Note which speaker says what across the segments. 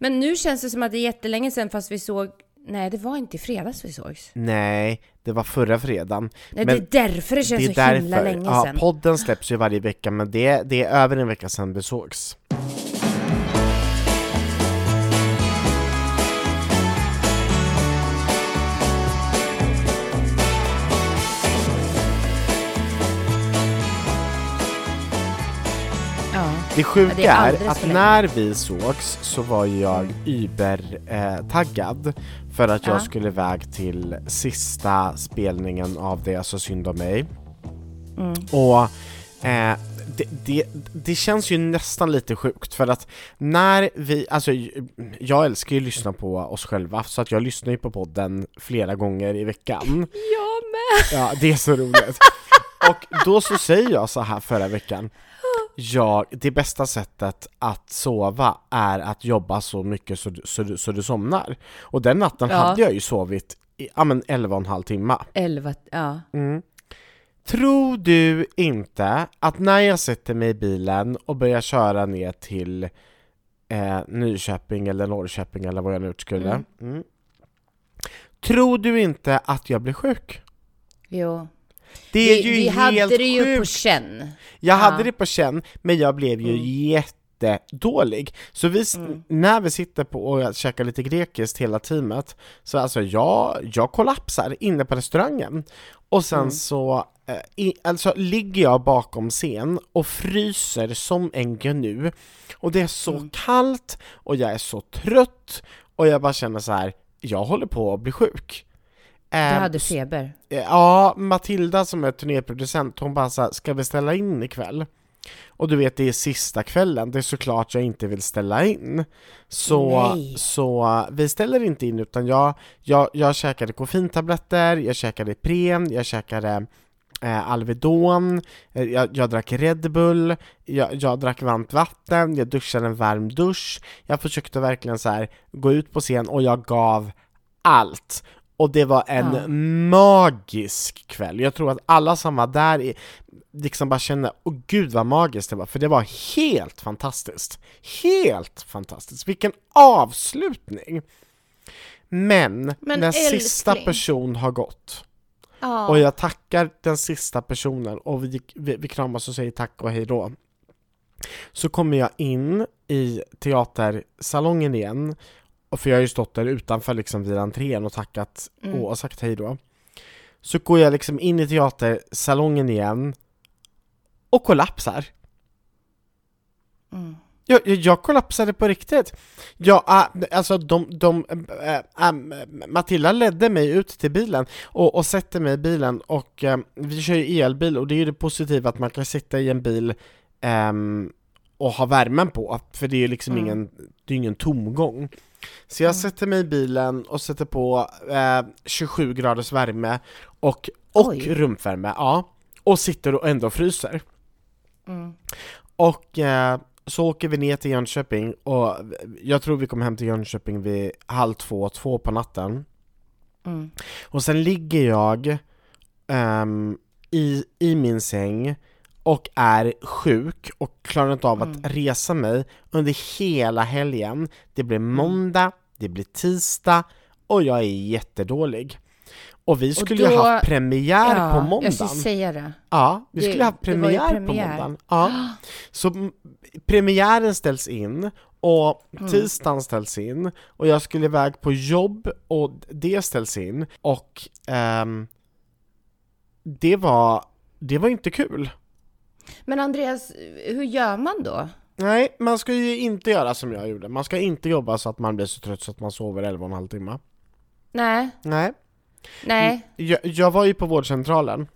Speaker 1: Men nu känns det som att det är jättelänge sedan fast vi såg... Nej, det var inte i fredags vi sågs.
Speaker 2: Nej, det var förra fredagen.
Speaker 1: Nej,
Speaker 2: Men
Speaker 1: det är därför det känns
Speaker 2: det är
Speaker 1: så himla länge
Speaker 2: ja,
Speaker 1: sedan.
Speaker 2: podden släpps ju varje vecka, men det, det är över en vecka sedan vi sågs. Det sjuka
Speaker 1: Ja, det är
Speaker 2: är, att när vi sågs så var jag über-taggad för att jag
Speaker 1: Ja.
Speaker 2: skulle iväg till sista spelningen av Det är så synd om mig.
Speaker 1: Mm.
Speaker 2: Och eh, det, det, det känns ju nästan lite sjukt för att när vi, alltså jag älskar ju att lyssna på oss själva så att jag lyssnar ju på podden flera gånger i veckan.
Speaker 1: Jag med!
Speaker 2: Ja, det är så roligt. Och då så säger jag så här förra veckan. Jag, det bästa sättet att sova är att jobba så mycket så, du- så, du- så du somnar. Och den natten
Speaker 1: Ja.
Speaker 2: hade jag ju sovit i ja, men 11 och en halv timme.
Speaker 1: Elva, ja.
Speaker 2: Mm. Tror du inte att när jag sätter mig i bilen och börjar köra ner till eh, Nyköping eller Norrköping eller vad jag nu skulle
Speaker 1: Mm.
Speaker 2: mm. Tror du inte att jag blir sjuk?
Speaker 1: Jo.
Speaker 2: Det är
Speaker 1: vi
Speaker 2: ju
Speaker 1: vi
Speaker 2: helt
Speaker 1: hade det ju på känn.
Speaker 2: Jag
Speaker 1: Ja.
Speaker 2: hade det på känn, men jag blev ju
Speaker 1: Mm.
Speaker 2: jättedålig. Så vi,
Speaker 1: Mm.
Speaker 2: när vi sitter på och käkar lite grekiskt hela teamet, så alltså jag, jag kollapsar inne på restaurangen. Och sen
Speaker 1: Mm.
Speaker 2: så eh, i, alltså ligger jag bakom scen och fryser som en gnu. Och det är så
Speaker 1: Mm.
Speaker 2: kallt och jag är så trött och jag bara känner så här. jag håller på att bli sjuk.
Speaker 1: Du hade feber.
Speaker 2: Eh, Ja, Matilda som är turnéproducent, hon bara såhär, ska vi ställa in ikväll? Och du vet, det är sista kvällen, det är såklart jag inte vill ställa in. Så,
Speaker 1: Nej.
Speaker 2: så vi ställer inte in utan jag, jag, jag käkade koffeintabletter, jag käkade Ipren, jag käkade eh, Alvedon, eh, jag, jag drack Red Bull, jag, jag drack varmt vatten, jag duschade en varm dusch, jag försökte verkligen så här gå ut på scen och jag gav allt. Och det var en
Speaker 1: Ja.
Speaker 2: magisk kväll. Jag tror att alla som var där i- liksom bara kände, åh gud vad magiskt det var, för det var helt fantastiskt. Helt fantastiskt. Vilken avslutning! Men,
Speaker 1: Men
Speaker 2: när sista
Speaker 1: älskling.
Speaker 2: person har gått,
Speaker 1: Ja.
Speaker 2: och jag tackar den sista personen och vi, vi, vi kramas och säger tack och hej då. Så kommer jag in i teatersalongen igen, och för jag har ju stått där utanför liksom vid entrén och tackat
Speaker 1: Mm.
Speaker 2: och sagt hej då. Så går jag liksom in i teatersalongen igen och kollapsar.
Speaker 1: Mm.
Speaker 2: Jag, jag, jag kollapsade på riktigt. Jag, äh, alltså de, de äh, äh, Matilda ledde mig ut till bilen och, och sätter mig i bilen och äh, vi kör ju elbil och det är ju det positiva att man kan sitta i en bil ehm, och ha värmen på, för det är ju liksom
Speaker 1: Mm.
Speaker 2: ingen, det är ingen tomgång. Så jag
Speaker 1: Mm.
Speaker 2: sätter mig i bilen och sätter på eh, 27 graders värme och, och
Speaker 1: Oj.
Speaker 2: rumsvärme, ja, och sitter och ändå fryser.
Speaker 1: Mm.
Speaker 2: Och eh, så åker vi ner till Jönköping och jag tror vi kommer hem till Jönköping vid halv två, två på natten.
Speaker 1: Mm.
Speaker 2: Och sen ligger jag ehm, i, i min säng och är sjuk och klarar inte av att
Speaker 1: Mm.
Speaker 2: resa mig under hela helgen. Det blir måndag, det blir tisdag och jag är jättedålig. Och vi skulle ju
Speaker 1: då-
Speaker 2: ha haft premiär på
Speaker 1: Ja, jag
Speaker 2: måndagen.
Speaker 1: skulle säga det.
Speaker 2: Ja, vi
Speaker 1: Det-
Speaker 2: skulle ha
Speaker 1: ju
Speaker 2: premiär, på
Speaker 1: premiär.
Speaker 2: måndagen. Ja. Så premiären ställs in och
Speaker 1: Mm.
Speaker 2: tisdagen ställs in och jag skulle iväg på jobb och det ställs in och ehm, det var det var inte kul.
Speaker 1: Men Andreas, hur gör man då?
Speaker 2: Nej, man ska ju inte göra som jag gjorde. Man ska inte jobba så att man blir så trött så att man sover 11 och en halv timme.
Speaker 1: Nej,
Speaker 2: Nej.
Speaker 1: nej.
Speaker 2: Jag, jag var ju på vårdcentralen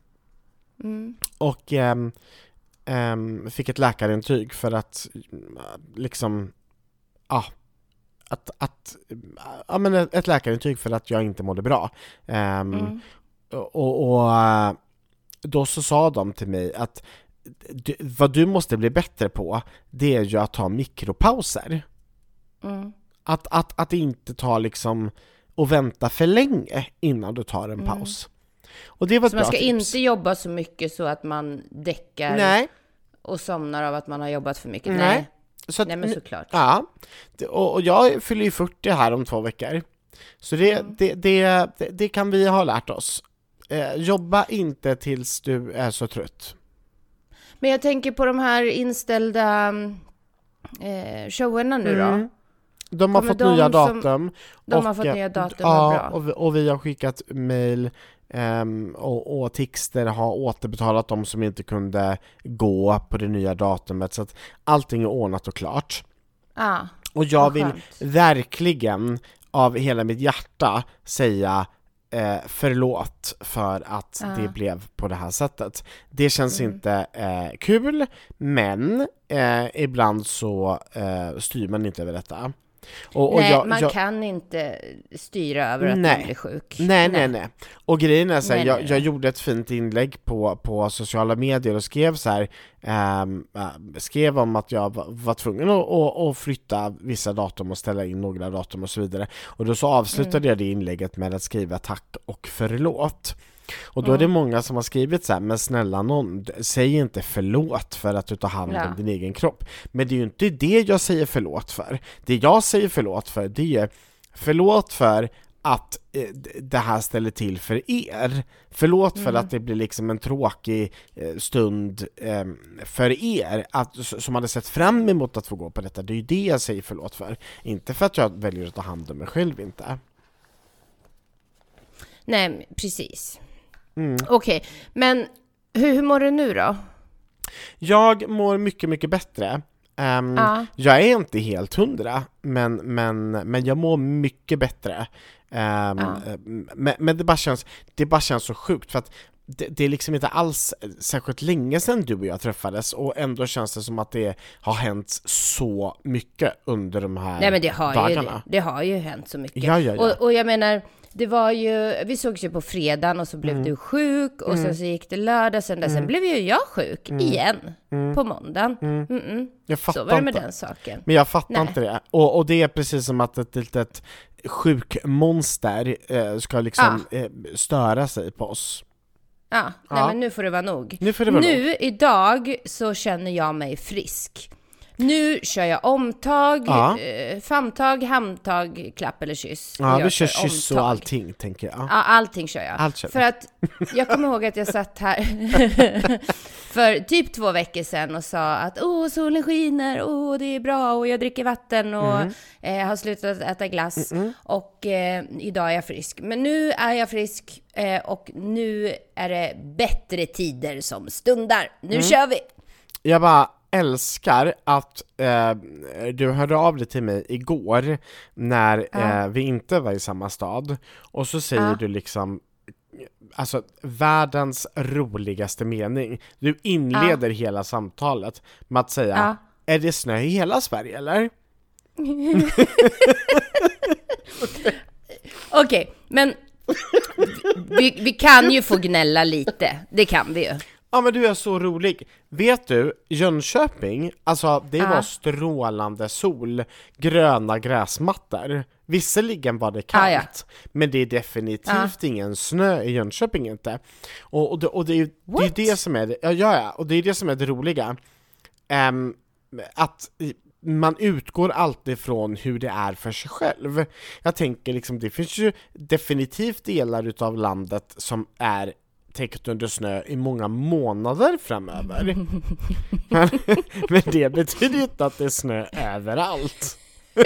Speaker 1: Mm.
Speaker 2: och ehm, ehm, fick ett läkarintyg för att liksom, ja, att, att, ja men ett läkarintyg för att jag inte mådde bra. Ehm,
Speaker 1: Mm.
Speaker 2: och, och då så sa de till mig att du, vad du måste bli bättre på, det är ju att ta mikropauser.
Speaker 1: Mm.
Speaker 2: Att, att, att inte ta liksom och vänta för länge innan du tar en
Speaker 1: Mm.
Speaker 2: paus. Och det var
Speaker 1: Så man ska
Speaker 2: tips.
Speaker 1: inte jobba så mycket så att man däckar
Speaker 2: Nej,
Speaker 1: och somnar av att man har jobbat för mycket?
Speaker 2: Nej.
Speaker 1: Nej.
Speaker 2: Så att,
Speaker 1: Nej men såklart.
Speaker 2: Ja, och, och jag fyller ju 40 här om två veckor. Så det,
Speaker 1: Mm.
Speaker 2: det, det, det, det kan vi ha lärt oss. Eh, jobba inte tills du är så trött.
Speaker 1: Men jag tänker på de här inställda eh, showerna nu då.
Speaker 2: Mm. De har fått
Speaker 1: de
Speaker 2: nya
Speaker 1: som-
Speaker 2: datum.
Speaker 1: De har fått
Speaker 2: eh,
Speaker 1: nya datum,
Speaker 2: Ja, och, vi- och vi har skickat mail ehm, och, och Tixter har återbetalat de som inte kunde gå på det nya datumet. Så att allting är ordnat och klart.
Speaker 1: Ja,
Speaker 2: Och jag vill verkligen av hela mitt hjärta säga eh, förlåt för att
Speaker 1: Ja.
Speaker 2: det blev på det här sättet. Det känns
Speaker 1: Mm.
Speaker 2: inte eh, kul, men eh, ibland så eh, styr man inte över detta. Och, och
Speaker 1: Nej,
Speaker 2: jag-
Speaker 1: man
Speaker 2: jag-
Speaker 1: kan inte styra över att
Speaker 2: Nej.
Speaker 1: man blir sjuk.
Speaker 2: Nej, nej, nej. Och grejen är så här, jag, jag gjorde ett fint inlägg på, på sociala medier och skrev så här, ehm, äh, skrev om att jag var, var tvungen att, att, att flytta vissa datum och ställa in några datum och så vidare. Och då så avslutade
Speaker 1: Mm.
Speaker 2: jag det inlägget med att skriva tack och förlåt. Och då är det
Speaker 1: Mm.
Speaker 2: många som har skrivit så här, men snälla någon, säg inte förlåt för att du tar hand om
Speaker 1: Ja.
Speaker 2: din egen kropp. Men det är ju inte det jag säger förlåt för. Det jag säger förlåt för, det är förlåt för att eh, det här ställer till för er. Förlåt för
Speaker 1: Mm.
Speaker 2: att det blir liksom en tråkig eh, stund eh, för er, att, som hade sett fram emot att få gå på detta. Det är ju det jag säger förlåt för. Inte för att jag väljer att ta hand om mig själv inte.
Speaker 1: Nej, precis.
Speaker 2: Mm.
Speaker 1: Okej, men hur, hur mår du nu då?
Speaker 2: Jag mår mycket, mycket bättre. Ehm,
Speaker 1: Ja.
Speaker 2: Jag är inte helt hundra, men, men, men jag mår mycket bättre.
Speaker 1: Ja.
Speaker 2: eh, Men, men det, bara känns, det bara känns så sjukt, för att det, det är liksom inte alls särskilt länge sedan du och jag träffades och ändå känns det som att det har hänt så mycket under de här
Speaker 1: Nej men det har, ju, det,
Speaker 2: dagarna.
Speaker 1: det har ju hänt så mycket.
Speaker 2: Ja, ja, ja.
Speaker 1: Och, och jag menar, det var ju, vi sågs ju på fredagen och så blev
Speaker 2: Mm.
Speaker 1: du sjuk och sen så gick det lördag, sen, sen blev ju jag sjuk igen på måndagen. Mm-mm.
Speaker 2: Jag
Speaker 1: Så
Speaker 2: fattar
Speaker 1: var det med
Speaker 2: inte.
Speaker 1: den saken.
Speaker 2: Men jag fattar
Speaker 1: Nej.
Speaker 2: inte det. Och, och det är precis som att ett litet sjukmonster eh, ska liksom eh, störa sig på oss.
Speaker 1: Ja, nej
Speaker 2: Ja.
Speaker 1: men nu får det vara nog.
Speaker 2: Nu får det vara
Speaker 1: nu, idag, så känner jag mig frisk. Nu kör jag omtag,
Speaker 2: Ja.
Speaker 1: eh, famntag, hamntag, klapp eller kyss.
Speaker 2: Ja,
Speaker 1: jag
Speaker 2: vi kör
Speaker 1: kör
Speaker 2: kyss och
Speaker 1: omtag.
Speaker 2: allting, tänker jag.
Speaker 1: Ja, allting kör jag.
Speaker 2: Allt kör.
Speaker 1: För att jag kommer ihåg att jag satt här för typ två veckor sedan och sa att åh, solen skiner, åh, det är bra och jag dricker vatten och
Speaker 2: Mm.
Speaker 1: eh, har slutat äta glass och eh, idag är jag frisk. Men nu är jag frisk eh, och nu är det bättre tider som stundar. Nu
Speaker 2: Mm.
Speaker 1: kör vi!
Speaker 2: Jag bara älskar att eh, du hörde av dig till mig igår när
Speaker 1: Ja.
Speaker 2: eh, vi inte var i samma stad och så säger
Speaker 1: Ja.
Speaker 2: du liksom Alltså världens roligaste mening. Du inleder hela samtalet med att säga
Speaker 1: Ja.
Speaker 2: Är det snö i hela Sverige eller?
Speaker 1: Okej, men vi, vi kan ju få gnälla lite. Det kan vi ju.
Speaker 2: Ja men du är så rolig! Vet du, Jönköping, alltså det
Speaker 1: Ja.
Speaker 2: var strålande sol, gröna gräsmattor. Visserligen var det kallt,
Speaker 1: Ja, ja.
Speaker 2: men det är definitivt ingen snö i Jönköping inte. Och, och, det, och det är ju det, det som är det, ja, ja, och det är det som är det roliga. Ehm, att man utgår alltid från hur det är för sig själv. Jag tänker liksom, det finns ju definitivt delar utav landet som är täckt under snö i många månader framöver. men, men det betyder ju inte att det är snö överallt.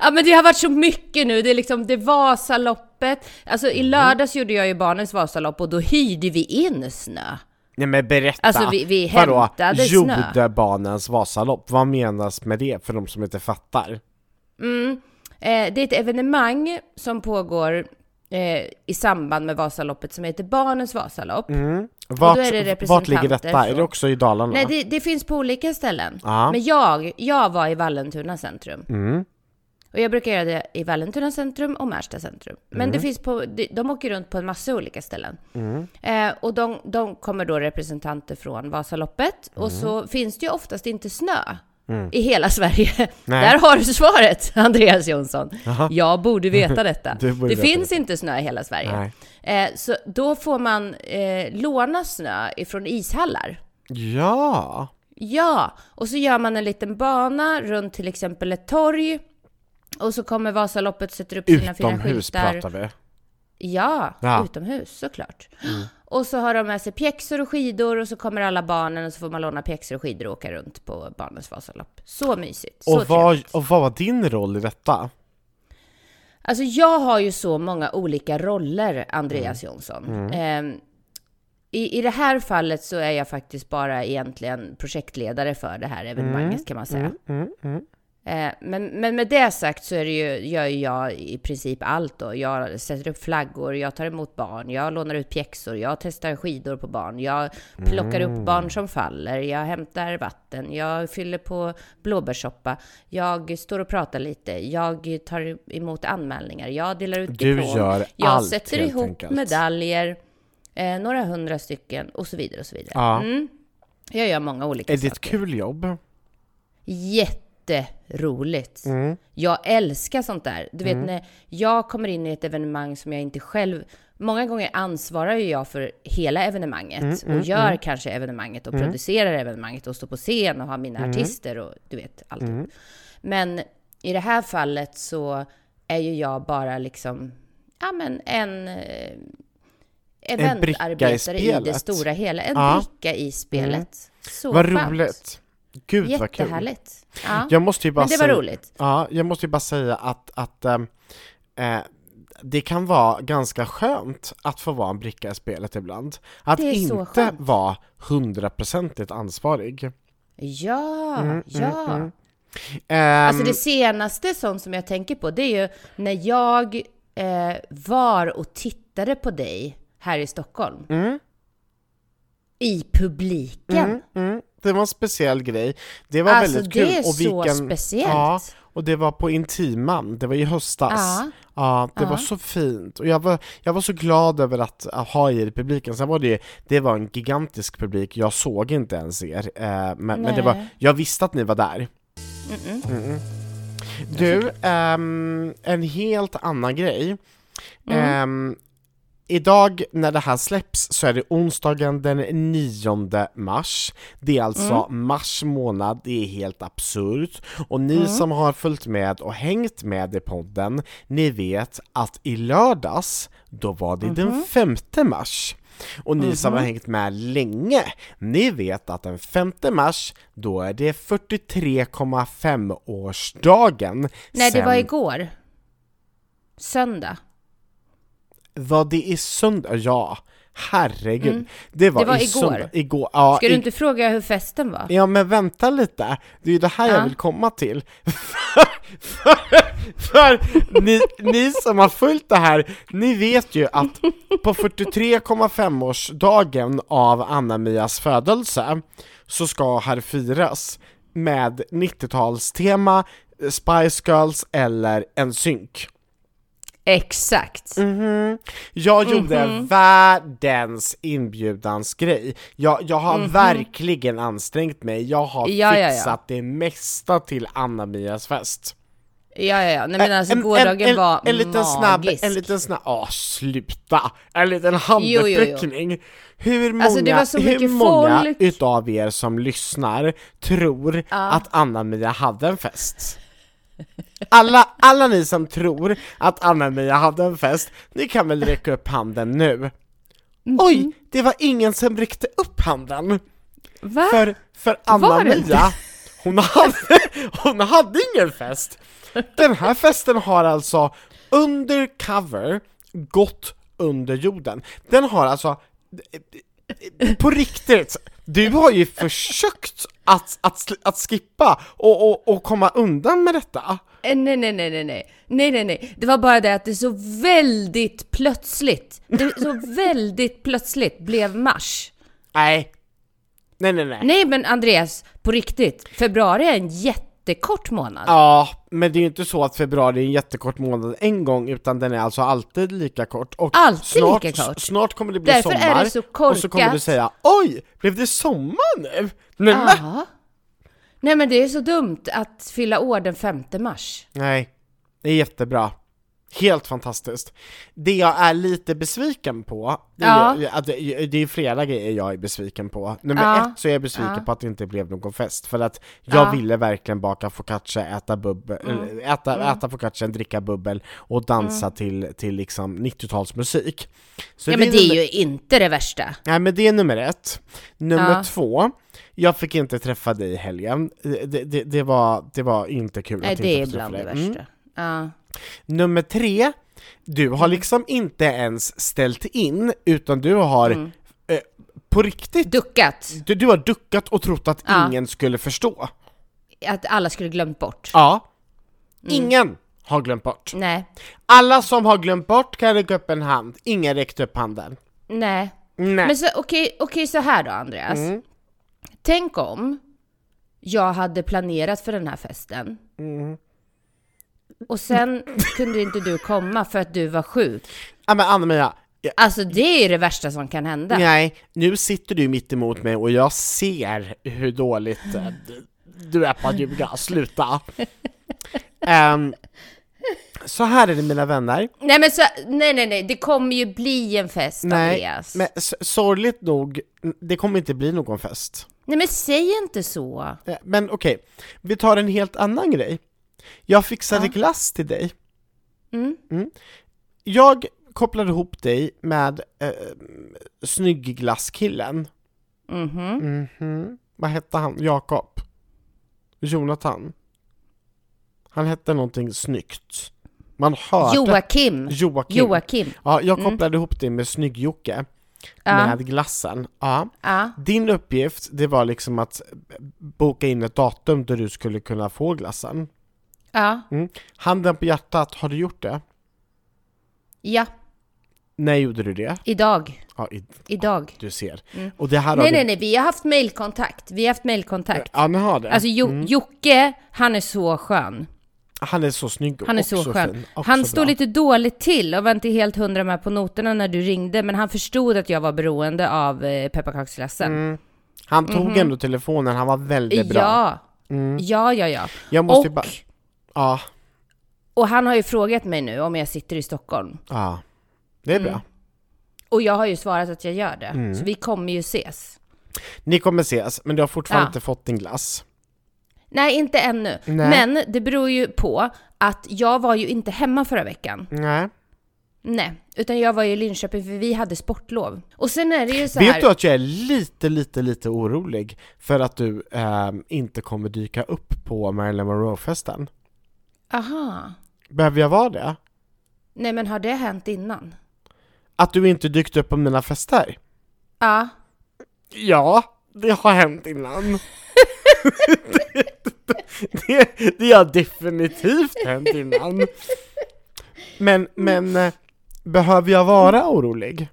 Speaker 1: Ja men det har varit så mycket nu, det är liksom det Vasaloppet. Alltså i lördags gjorde jag ju barnens Vasalopp och då hyrde vi in snö.
Speaker 2: Nej men berätta!
Speaker 1: Alltså, vi- vi hämtade snö.
Speaker 2: Jordebanens Vasalopp, vad menas med det för de som inte fattar?
Speaker 1: Mm. Eh, det är ett evenemang som pågår eh, i samband med Vasaloppet som heter Barnens Vasalopp.
Speaker 2: Mm. Vart,
Speaker 1: det
Speaker 2: vart ligger detta? Är det också i Dalarna?
Speaker 1: Nej, det, det finns på olika ställen.
Speaker 2: Ja.
Speaker 1: Men jag, jag var i Vallentuna centrum.
Speaker 2: Mm.
Speaker 1: Och jag brukar göra det i Vallentuna centrum och Märsta centrum. Men
Speaker 2: Mm.
Speaker 1: det finns på, de, de åker runt på en massa olika ställen. Eh, och de, de kommer då representanter från Vasaloppet. Och
Speaker 2: Mm.
Speaker 1: så finns det ju oftast inte snö i hela Sverige.
Speaker 2: Nej.
Speaker 1: Där har du svaret, Andreas Jonsson.
Speaker 2: Jaha.
Speaker 1: Jag borde veta detta.
Speaker 2: Borde
Speaker 1: det
Speaker 2: veta
Speaker 1: finns
Speaker 2: detta.
Speaker 1: inte snö i hela Sverige. Eh, så då får man eh, låna snö ifrån ishallar.
Speaker 2: Ja!
Speaker 1: Ja, och så gör man en liten bana runt till exempel ett torg. Och så kommer Vasaloppet, sätter upp sina fina
Speaker 2: Utomhus
Speaker 1: skyltar.
Speaker 2: pratar vi.
Speaker 1: Ja,
Speaker 2: Ja.
Speaker 1: utomhus såklart. Och så har de med sig pjäxor och skidor och så kommer alla barnen och så får man låna pjäxor och skidor och åka runt på barnens Vasalopp. Så mysigt. Så
Speaker 2: Och vad,
Speaker 1: trevligt.
Speaker 2: och vad var din roll i detta?
Speaker 1: Alltså jag har ju så många olika roller, Andreas
Speaker 2: Mm.
Speaker 1: Jonsson. Ehm, i, I det här fallet så är jag faktiskt bara egentligen projektledare för det här evenemanget kan man säga.
Speaker 2: Mm, mm.
Speaker 1: Eh, Men, men med det sagt så är det ju, gör jag i princip allt då. Jag sätter upp flaggor, jag tar emot barn, jag lånar ut pjäxor, jag testar skidor på barn, jag plockar upp barn som faller, jag hämtar vatten, jag fyller på blåbärssoppa, jag står och pratar lite, jag tar emot anmälningar, jag delar ut diplom, jag
Speaker 2: allt,
Speaker 1: sätter ihop
Speaker 2: enkelt.
Speaker 1: medaljer, eh, några hundra stycken och så vidare och så vidare.
Speaker 2: Ja.
Speaker 1: Mm. Jag gör många olika
Speaker 2: Är det ett
Speaker 1: saker.
Speaker 2: kul jobb?
Speaker 1: Jätteroligt.
Speaker 2: Mm.
Speaker 1: Jag älskar sånt där. Du vet när jag kommer in i ett evenemang som jag inte själv... Många gånger ansvarar ju jag för hela evenemanget
Speaker 2: Mm,
Speaker 1: och gör kanske evenemanget och producerar evenemanget och står på scen och har mina
Speaker 2: Mm.
Speaker 1: artister och du vet allt. Men i det här fallet så är ju jag bara liksom, ja men en eh, eventarbetare i,
Speaker 2: spelet.
Speaker 1: det stora hela. En
Speaker 2: Ja.
Speaker 1: bricka i spelet. Så
Speaker 2: Vad
Speaker 1: skönt.
Speaker 2: roligt! Gud vad kul!
Speaker 1: Jättehärligt. Ja.
Speaker 2: Jag måste ju bara
Speaker 1: Men det var
Speaker 2: säga,
Speaker 1: roligt.
Speaker 2: Ja, jag måste ju bara säga att, att eh, det kan vara ganska skönt att få vara en bricka i spelet ibland. Att inte vara hundraprocentigt ansvarig.
Speaker 1: Ja,
Speaker 2: Mm,
Speaker 1: ja.
Speaker 2: Ehm,
Speaker 1: Alltså det senaste sånt som jag tänker på, det är ju när jag eh, var och tittade på dig här i Stockholm.
Speaker 2: Mm.
Speaker 1: I publiken.
Speaker 2: Mm, mm, det var en speciell grej. Det var
Speaker 1: Alltså,
Speaker 2: väldigt kul.
Speaker 1: det är
Speaker 2: och
Speaker 1: så
Speaker 2: vilken,
Speaker 1: speciellt.
Speaker 2: Ja, och det var på Intiman, det var i höstas.
Speaker 1: Ja.
Speaker 2: Ja, det
Speaker 1: Ja.
Speaker 2: var så fint. Och jag var, jag var så glad över att ha er i publiken. Sen var det det var en gigantisk publik, jag såg inte ens er. Eh, men, men det var, jag visste att ni var där.
Speaker 1: Mm-mm.
Speaker 2: Mm. Du, ehm, en helt annan grej.
Speaker 1: Mm.
Speaker 2: Idag när det här släpps så är det onsdagen den 9 mars. Det är alltså
Speaker 1: Mm.
Speaker 2: mars månad, det är helt absurt. Och ni
Speaker 1: Mm.
Speaker 2: som har följt med och hängt med i podden, ni vet att i lördags, då var det
Speaker 1: Mhm.
Speaker 2: den 5 mars. Och ni som har hängt med länge, ni vet att den 5 mars, då är det 43,5-årsdagen.
Speaker 1: Nej, det var
Speaker 2: sen-
Speaker 1: igår. Söndag.
Speaker 2: Var det i söndag? Ja, herregud. Det var,
Speaker 1: Mm. Det var igår.
Speaker 2: söndag. Igår. Ja,
Speaker 1: Ska du inte fråga hur festen var?
Speaker 2: Ja men vänta lite, det är ju det här jag
Speaker 1: Ja.
Speaker 2: vill komma till. för, för ni, ni som har följt det här, ni vet ju att på 43,5-årsdagen av Anna-Mias födelse så ska här firas med 90-talstema, Spice Girls eller en synk.
Speaker 1: Exakt.
Speaker 2: Mhm. Jag gjorde
Speaker 1: Mhm.
Speaker 2: världens inbjudansgrej. Jag, jag har verkligen ansträngt mig, jag har
Speaker 1: Ja, ja, ja.
Speaker 2: fixat det mesta till Anna-Mias fest.
Speaker 1: Ja, ja, ja. Nej, men alltså
Speaker 2: En- en-
Speaker 1: gårdagen
Speaker 2: en,
Speaker 1: var
Speaker 2: en liten snabb, en liten snabb, åh sluta! En liten handuppräckning. Hur många,
Speaker 1: Alltså, det var så
Speaker 2: hur många
Speaker 1: folk.
Speaker 2: utav er som lyssnar tror att Anna-Mia hade en fest? Alla, alla ni som tror att Anna-Mia hade en fest, ni kan väl räcka upp handen nu?
Speaker 1: Mhm.
Speaker 2: Oj, det var ingen som räckte upp handen!
Speaker 1: Va?
Speaker 2: För, för Anna-Mia, hon hade, hon hade ingen fest! Den här festen har alltså undercover gått under jorden. Den har alltså, på riktigt, du har ju försökt att, att, att skippa och, och, och komma undan med detta.
Speaker 1: Eh, Nej, nej, nej, nej, nej, nej, nej, nej. Det var bara det att det så väldigt plötsligt, det så väldigt plötsligt blev mars.
Speaker 2: Nej. Nej, nej, nej.
Speaker 1: Nej, men Andreas, på riktigt, februari är en jättekort månad.
Speaker 2: Ja, men det är ju inte så att februari är en jättekort månad en gång, utan den är alltså alltid lika kort. Och
Speaker 1: Alltid
Speaker 2: snart,
Speaker 1: lika kort.
Speaker 2: Snart kommer det bli
Speaker 1: Därför är
Speaker 2: sommar,
Speaker 1: det så
Speaker 2: och så kommer du säga Oj, blev det sommar nu? Nej.
Speaker 1: Nej, men det är så dumt att fylla år den 5 mars.
Speaker 2: nej, det är jättebra. Helt fantastiskt. Det jag är lite besviken på, det är,
Speaker 1: Ja.
Speaker 2: att det, det är flera grejer jag är besviken på. Nummer
Speaker 1: Ja.
Speaker 2: ett så är jag besviken
Speaker 1: Ja.
Speaker 2: på att det inte blev någon fest, för att jag
Speaker 1: Ja.
Speaker 2: ville verkligen baka focaccia, äta bubbel, eller äta, äta focaccia, dricka bubbel och dansa till, till liksom 90-talsmusik. Så
Speaker 1: Ja men det är ju inte det värsta.
Speaker 2: Nej men det är nummer ett. Nummer två, jag fick inte träffa dig i helgen. Det, det, det, var, det var inte kul
Speaker 1: Nej
Speaker 2: att
Speaker 1: det är
Speaker 2: inte få träffa
Speaker 1: bland det
Speaker 2: dig. Mm.
Speaker 1: värsta. Ja.
Speaker 2: Nummer tre, du har liksom inte ens ställt in, utan du har
Speaker 1: Mm.
Speaker 2: eh, på riktigt,
Speaker 1: Duckat.
Speaker 2: du, du har duckat och trott att
Speaker 1: Ja.
Speaker 2: ingen skulle förstå.
Speaker 1: Att alla skulle glömt bort.
Speaker 2: Ja,
Speaker 1: Mm.
Speaker 2: ingen har glömt bort.
Speaker 1: Nej.
Speaker 2: Alla som har glömt bort kan räcka upp en hand, ingen räckte upp handen.
Speaker 1: Nej.
Speaker 2: Nej.
Speaker 1: Men så okej, okej så här då Andreas.
Speaker 2: Mm.
Speaker 1: Tänk om jag hade planerat för den här festen.
Speaker 2: Mm.
Speaker 1: Och sen kunde inte du komma för att du var sjuk.
Speaker 2: Ja men Anna-Maria, ja,
Speaker 1: Alltså det är det värsta som kan hända.
Speaker 2: nej, nu sitter du mitt emot mig och jag ser hur dåligt eh, du är på att ljuga, sluta. Ehm, så här är det mina vänner,
Speaker 1: Nej men så, nej nej nej, det kommer ju bli en fest
Speaker 2: nej,
Speaker 1: Andreas.
Speaker 2: men sorgligt nog, det kommer inte bli någon fest.
Speaker 1: Nej men säg inte så.
Speaker 2: Eh, Men okej, vi tar en helt annan grej. Jag fixade
Speaker 1: Ja.
Speaker 2: glass till dig.
Speaker 1: Mm.
Speaker 2: Jag kopplade ihop dig med eh, snyggglasskillen.
Speaker 1: Mhm.
Speaker 2: Mhm. Vad hette han? Jakob? Jonathan? Han hette någonting snyggt. Man hörde...
Speaker 1: Joakim.
Speaker 2: Joakim.
Speaker 1: Joakim.
Speaker 2: Ja, jag
Speaker 1: Mm.
Speaker 2: kopplade ihop det med Snygg-Jocke.
Speaker 1: Ja.
Speaker 2: Med glassen. Ja.
Speaker 1: Ja.
Speaker 2: Din uppgift, det var liksom att boka in ett datum då du skulle kunna få glassen.
Speaker 1: Ja.
Speaker 2: Handen på hjärtat, har du gjort det?
Speaker 1: Ja.
Speaker 2: När gjorde du det?
Speaker 1: Idag.
Speaker 2: Ja, i,
Speaker 1: Idag.
Speaker 2: du ser.
Speaker 1: Mm.
Speaker 2: Och det här har
Speaker 1: Nej
Speaker 2: vi...
Speaker 1: nej nej, vi har haft mailkontakt. Vi har haft mailkontakt.
Speaker 2: Ja, ni har det?
Speaker 1: Alltså jo,
Speaker 2: Mm.
Speaker 1: Jocke, han är så skön.
Speaker 2: Han är så snygg och
Speaker 1: Han är så skön.
Speaker 2: fin.
Speaker 1: Han
Speaker 2: bra.
Speaker 1: stod lite dåligt till och var inte helt hundra med på noterna när du ringde, men han förstod att jag var beroende av eh, pepparkaksglassen.
Speaker 2: Mm. Han tog ändå telefonen, han var väldigt bra.
Speaker 1: Ja.
Speaker 2: Mm.
Speaker 1: ja, ja, ja.
Speaker 2: Jag måste
Speaker 1: Och,
Speaker 2: bara... Ja,
Speaker 1: och han har ju frågat mig nu om jag sitter i Stockholm.
Speaker 2: ja. Det är bra.
Speaker 1: Mm. Och jag har ju svarat att jag gör det.
Speaker 2: Mm.
Speaker 1: Så vi kommer ju ses.
Speaker 2: Ni kommer ses, men du har fortfarande
Speaker 1: Ja.
Speaker 2: inte fått din glass.
Speaker 1: Nej, inte ännu.
Speaker 2: Nej.
Speaker 1: Men det beror ju på att jag var ju inte hemma förra veckan.
Speaker 2: Nej.
Speaker 1: Nej, utan jag var ju i Linköping för vi hade sportlov. Och sen är det ju så
Speaker 2: Vet
Speaker 1: här...
Speaker 2: du att jag är lite, lite, lite orolig för att du ehm, inte kommer dyka upp på Marilyn Monroe-festen?
Speaker 1: Aha.
Speaker 2: Behöver jag vara det?
Speaker 1: Nej, men har det hänt innan?
Speaker 2: Att du inte dykt upp på mina fester?
Speaker 1: Ja.
Speaker 2: Ja, det har hänt innan. det, det har definitivt hänt innan. Men, men eh, behöver jag vara orolig?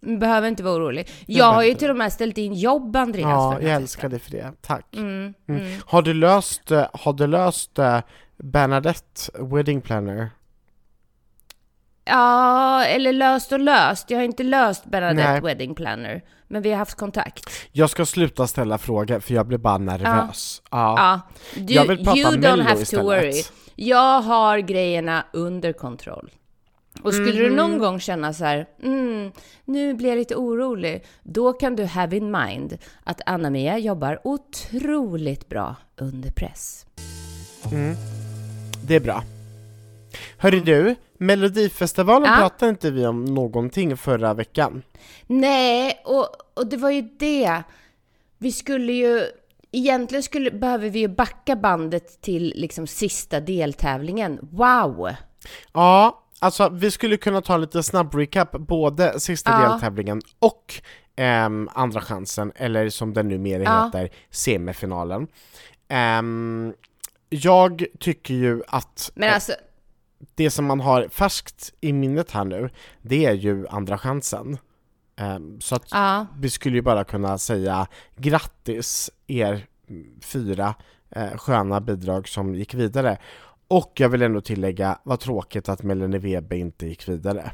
Speaker 1: Behöver inte vara orolig. Jag har ju till och med ställt in jobb, Andreas,
Speaker 2: Ja, jag älskar dig för det. Tack.
Speaker 1: Mm,
Speaker 2: Mm.
Speaker 1: mm.
Speaker 2: Har du löst, eh, har du löst eh, Bernadette Wedding Planner?
Speaker 1: Ja, eller löst och löst. Jag har inte löst Bernadette
Speaker 2: Nej.
Speaker 1: Wedding Planner. Men vi har haft kontakt.
Speaker 2: Jag ska sluta ställa frågor för jag blir bara nervös. Ja.
Speaker 1: Ja. Du,
Speaker 2: Jag vill prata
Speaker 1: you don't have
Speaker 2: istället.
Speaker 1: to worry. Jag har grejerna under kontroll. Och skulle du
Speaker 2: Mhm.
Speaker 1: någon gång känna så här, mm, nu blir jag lite orolig, då kan du have in mind att Anna-Mia jobbar otroligt bra under press.
Speaker 2: Det är bra. Hörru du, Melodifestivalen
Speaker 1: Ja.
Speaker 2: pratade inte vi om någonting förra veckan.
Speaker 1: Nej, och, och det var ju det. Vi skulle ju... Egentligen skulle, behöver vi ju backa bandet till liksom sista deltävlingen. Wow!
Speaker 2: Ja, alltså vi skulle kunna ta lite snabb recap, både sista
Speaker 1: Ja.
Speaker 2: deltävlingen och ehm, andra chansen, eller som den numera
Speaker 1: Ja.
Speaker 2: heter, semifinalen. Ehm, jag tycker ju att
Speaker 1: Men
Speaker 2: eh,
Speaker 1: alltså,
Speaker 2: det som man har färskt i minnet här nu, det är ju andra chansen. Ehm, så att
Speaker 1: ja.
Speaker 2: vi skulle ju bara kunna säga grattis er fyra eh, sköna bidrag som gick vidare. Och jag vill ändå tillägga, vad tråkigt att Melanie Webe inte gick vidare.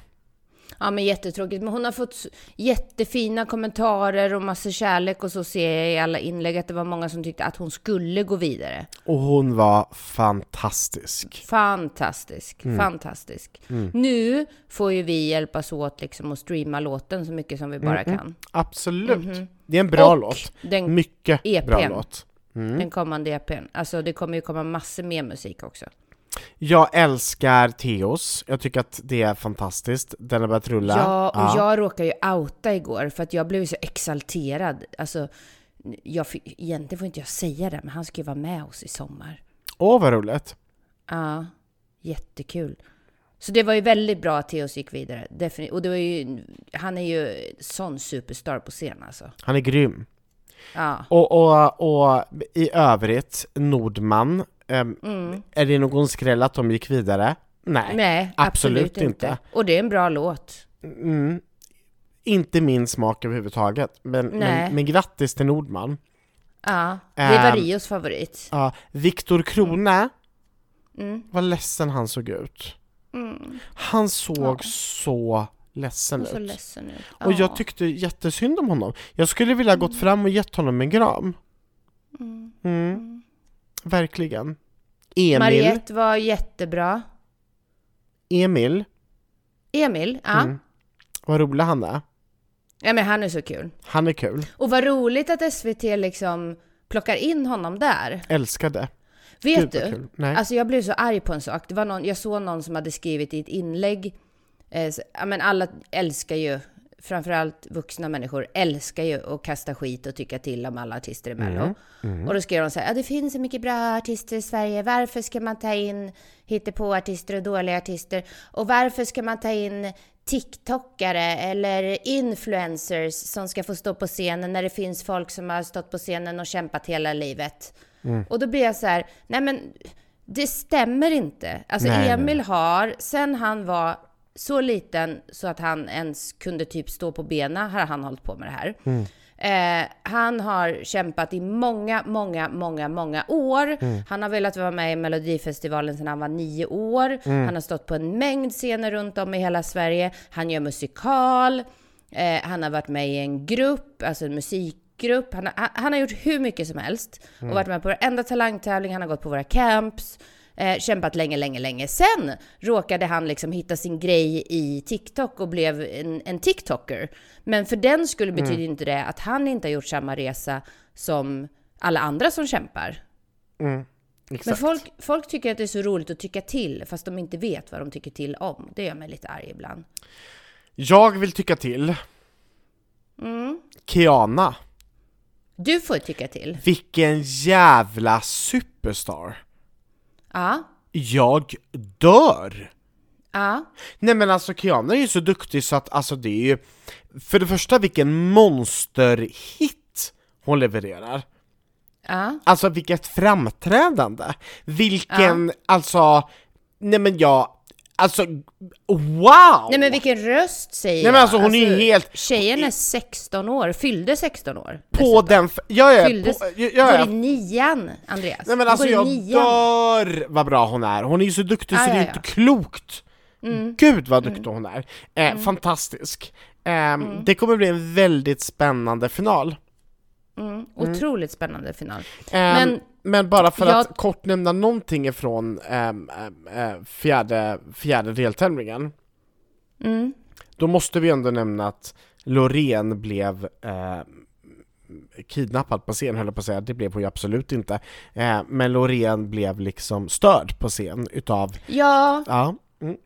Speaker 1: Ja men jättetråkigt, men hon har fått jättefina kommentarer och massor kärlek och så ser jag i alla inlägg att det var många som tyckte att hon skulle gå vidare.
Speaker 2: Och hon var fantastisk.
Speaker 1: Fantastisk,
Speaker 2: Mm.
Speaker 1: fantastisk. Nu får ju vi hjälpas åt liksom att streama låten så mycket som vi bara kan.
Speaker 2: Absolut. Det är en bra
Speaker 1: Och
Speaker 2: låt.
Speaker 1: Den,
Speaker 2: Mycket
Speaker 1: EPn.
Speaker 2: bra låt.
Speaker 1: den kommande EPn. Alltså det kommer ju komma massor mer musik också.
Speaker 2: Jag älskar Teos. Jag tycker att det är fantastiskt. Den har börjat rulla.
Speaker 1: Ja, och jag råkade ju outa igår för att jag blev så exalterad. Alltså, jag, egentligen får inte jag säga det, men han ska ju vara med oss i sommar.
Speaker 2: Åh, vad roligt.
Speaker 1: Ja, jättekul. Så det var ju väldigt bra att Theoz gick vidare. Definitivt. Och det var ju, han är ju sån superstar på scen alltså.
Speaker 2: Han är grym.
Speaker 1: Ja.
Speaker 2: Och, och, och i övrigt, Nordman. Ehm, Är det någon skräll att de gick vidare? Nej.
Speaker 1: Mm. Nej,
Speaker 2: absolut
Speaker 1: absolut, inte.
Speaker 2: inte.
Speaker 1: Och det är en bra låt.
Speaker 2: Mm. Inte min smak överhuvudtaget. Men, men, men grattis till Nordman.
Speaker 1: Ja, det var
Speaker 2: Ehm.
Speaker 1: Rios favorit.
Speaker 2: Ja, Viktor Krone,
Speaker 1: Mm.
Speaker 2: vad ledsen han såg ut.
Speaker 1: Mm.
Speaker 2: Han såg
Speaker 1: Ja.
Speaker 2: så ledsen
Speaker 1: så
Speaker 2: ut.
Speaker 1: ledsen ut.
Speaker 2: Och
Speaker 1: Ja.
Speaker 2: jag tyckte jättesynd om honom. Jag skulle vilja gått fram och gett honom en kram. Mm. Verkligen. Emil,
Speaker 1: Mariette var jättebra.
Speaker 2: Emil,
Speaker 1: Emil, ja.
Speaker 2: Mm. vad rolig han är.
Speaker 1: Ja men han är så kul.
Speaker 2: Han är kul.
Speaker 1: Och vad roligt att SVT liksom plockar in honom där.
Speaker 2: Älskade.
Speaker 1: Vet
Speaker 2: Gud,
Speaker 1: du?
Speaker 2: Nej.
Speaker 1: Alltså jag blev så arg på en sak. Det var någon, jag såg någon som hade skrivit i ett inlägg. Eh, så- ja men alla älskar ju, framförallt vuxna människor, älskar ju att kasta skit och tycka till om alla artister i Mello.
Speaker 2: Mm.
Speaker 1: Och då skrev de så här, ja det finns så mycket bra artister i Sverige. Varför ska man ta in hittepå-artister och dåliga artister? Och varför ska man ta in TikTokare eller influencers som ska få stå på scenen när det finns folk som har stått på scenen och kämpat hela livet? Och då blir jag så här, nej men det stämmer inte. Alltså
Speaker 2: Nej, nej.
Speaker 1: Emil har, sen han var så liten så att han ens kunde typ stå på benen, har han hållit på med det här. Eh, han har kämpat i många, många, många, många år. Han har velat vara med i Melodifestivalen sedan han var nio år. Han har stått på en mängd scener runt om i hela Sverige. Han gör musikal. Eh, han har varit med i en grupp, alltså en musikgrupp. Han har, han, han har gjort hur mycket som helst. Och varit med på varenda talangtävling, han har gått på våra camps. Eh, kämpat länge, länge, länge. Sen råkade han liksom hitta sin grej i TikTok och blev en, en TikToker. Men för den skulle betyder inte det att han inte har gjort samma resa som alla andra som kämpar.
Speaker 2: Mm.
Speaker 1: Men folk, folk tycker att det är så roligt att tycka till, fast de inte vet vad de tycker till om. Det gör mig lite arg ibland.
Speaker 2: Jag vill tycka till.
Speaker 1: Mm.
Speaker 2: Kiana.
Speaker 1: Du får tycka till.
Speaker 2: Vilken jävla superstar.
Speaker 1: Ja,
Speaker 2: Jag dör.
Speaker 1: ja,
Speaker 2: Nej men alltså Kiana är ju så duktig så att alltså det är ju För det första vilken monsterhit hon levererar
Speaker 1: ja.
Speaker 2: Alltså vilket framträdande! Vilken, alltså, nej men jag, alltså wow!
Speaker 1: Nej men vilken röst säger
Speaker 2: Nej, men alltså, hon är ju
Speaker 1: jag.
Speaker 2: helt-
Speaker 1: Tjejen är 16 år, fyllde 16 år.
Speaker 2: på den, ja, ja,
Speaker 1: Fylldes,
Speaker 2: på, ja, ja,
Speaker 1: går i nian, Andreas.
Speaker 2: Nej men
Speaker 1: Hon
Speaker 2: alltså jag
Speaker 1: nian.
Speaker 2: dör vad bra hon är, hon är ju så duktig så
Speaker 1: Ja,
Speaker 2: det är
Speaker 1: ja,
Speaker 2: inte klokt!
Speaker 1: Mm.
Speaker 2: Gud vad duktig hon är! Eh, Fantastisk! Eh, Det kommer bli en väldigt spännande final.
Speaker 1: Mm. Otroligt spännande final.
Speaker 2: Men,
Speaker 1: Men-
Speaker 2: men bara för
Speaker 1: jag-
Speaker 2: att kort nämna någonting ifrån ehm, ehm, eh, fjärde, fjärde deltävlingen,
Speaker 1: Mm.
Speaker 2: då måste vi ändå nämna att Loreen blev eh, kidnappad på scen, höll jag på att säga, det blev hon ju absolut inte. Eh, men Loreen blev liksom störd på scen utav,
Speaker 1: Ja,
Speaker 2: ja. Mm.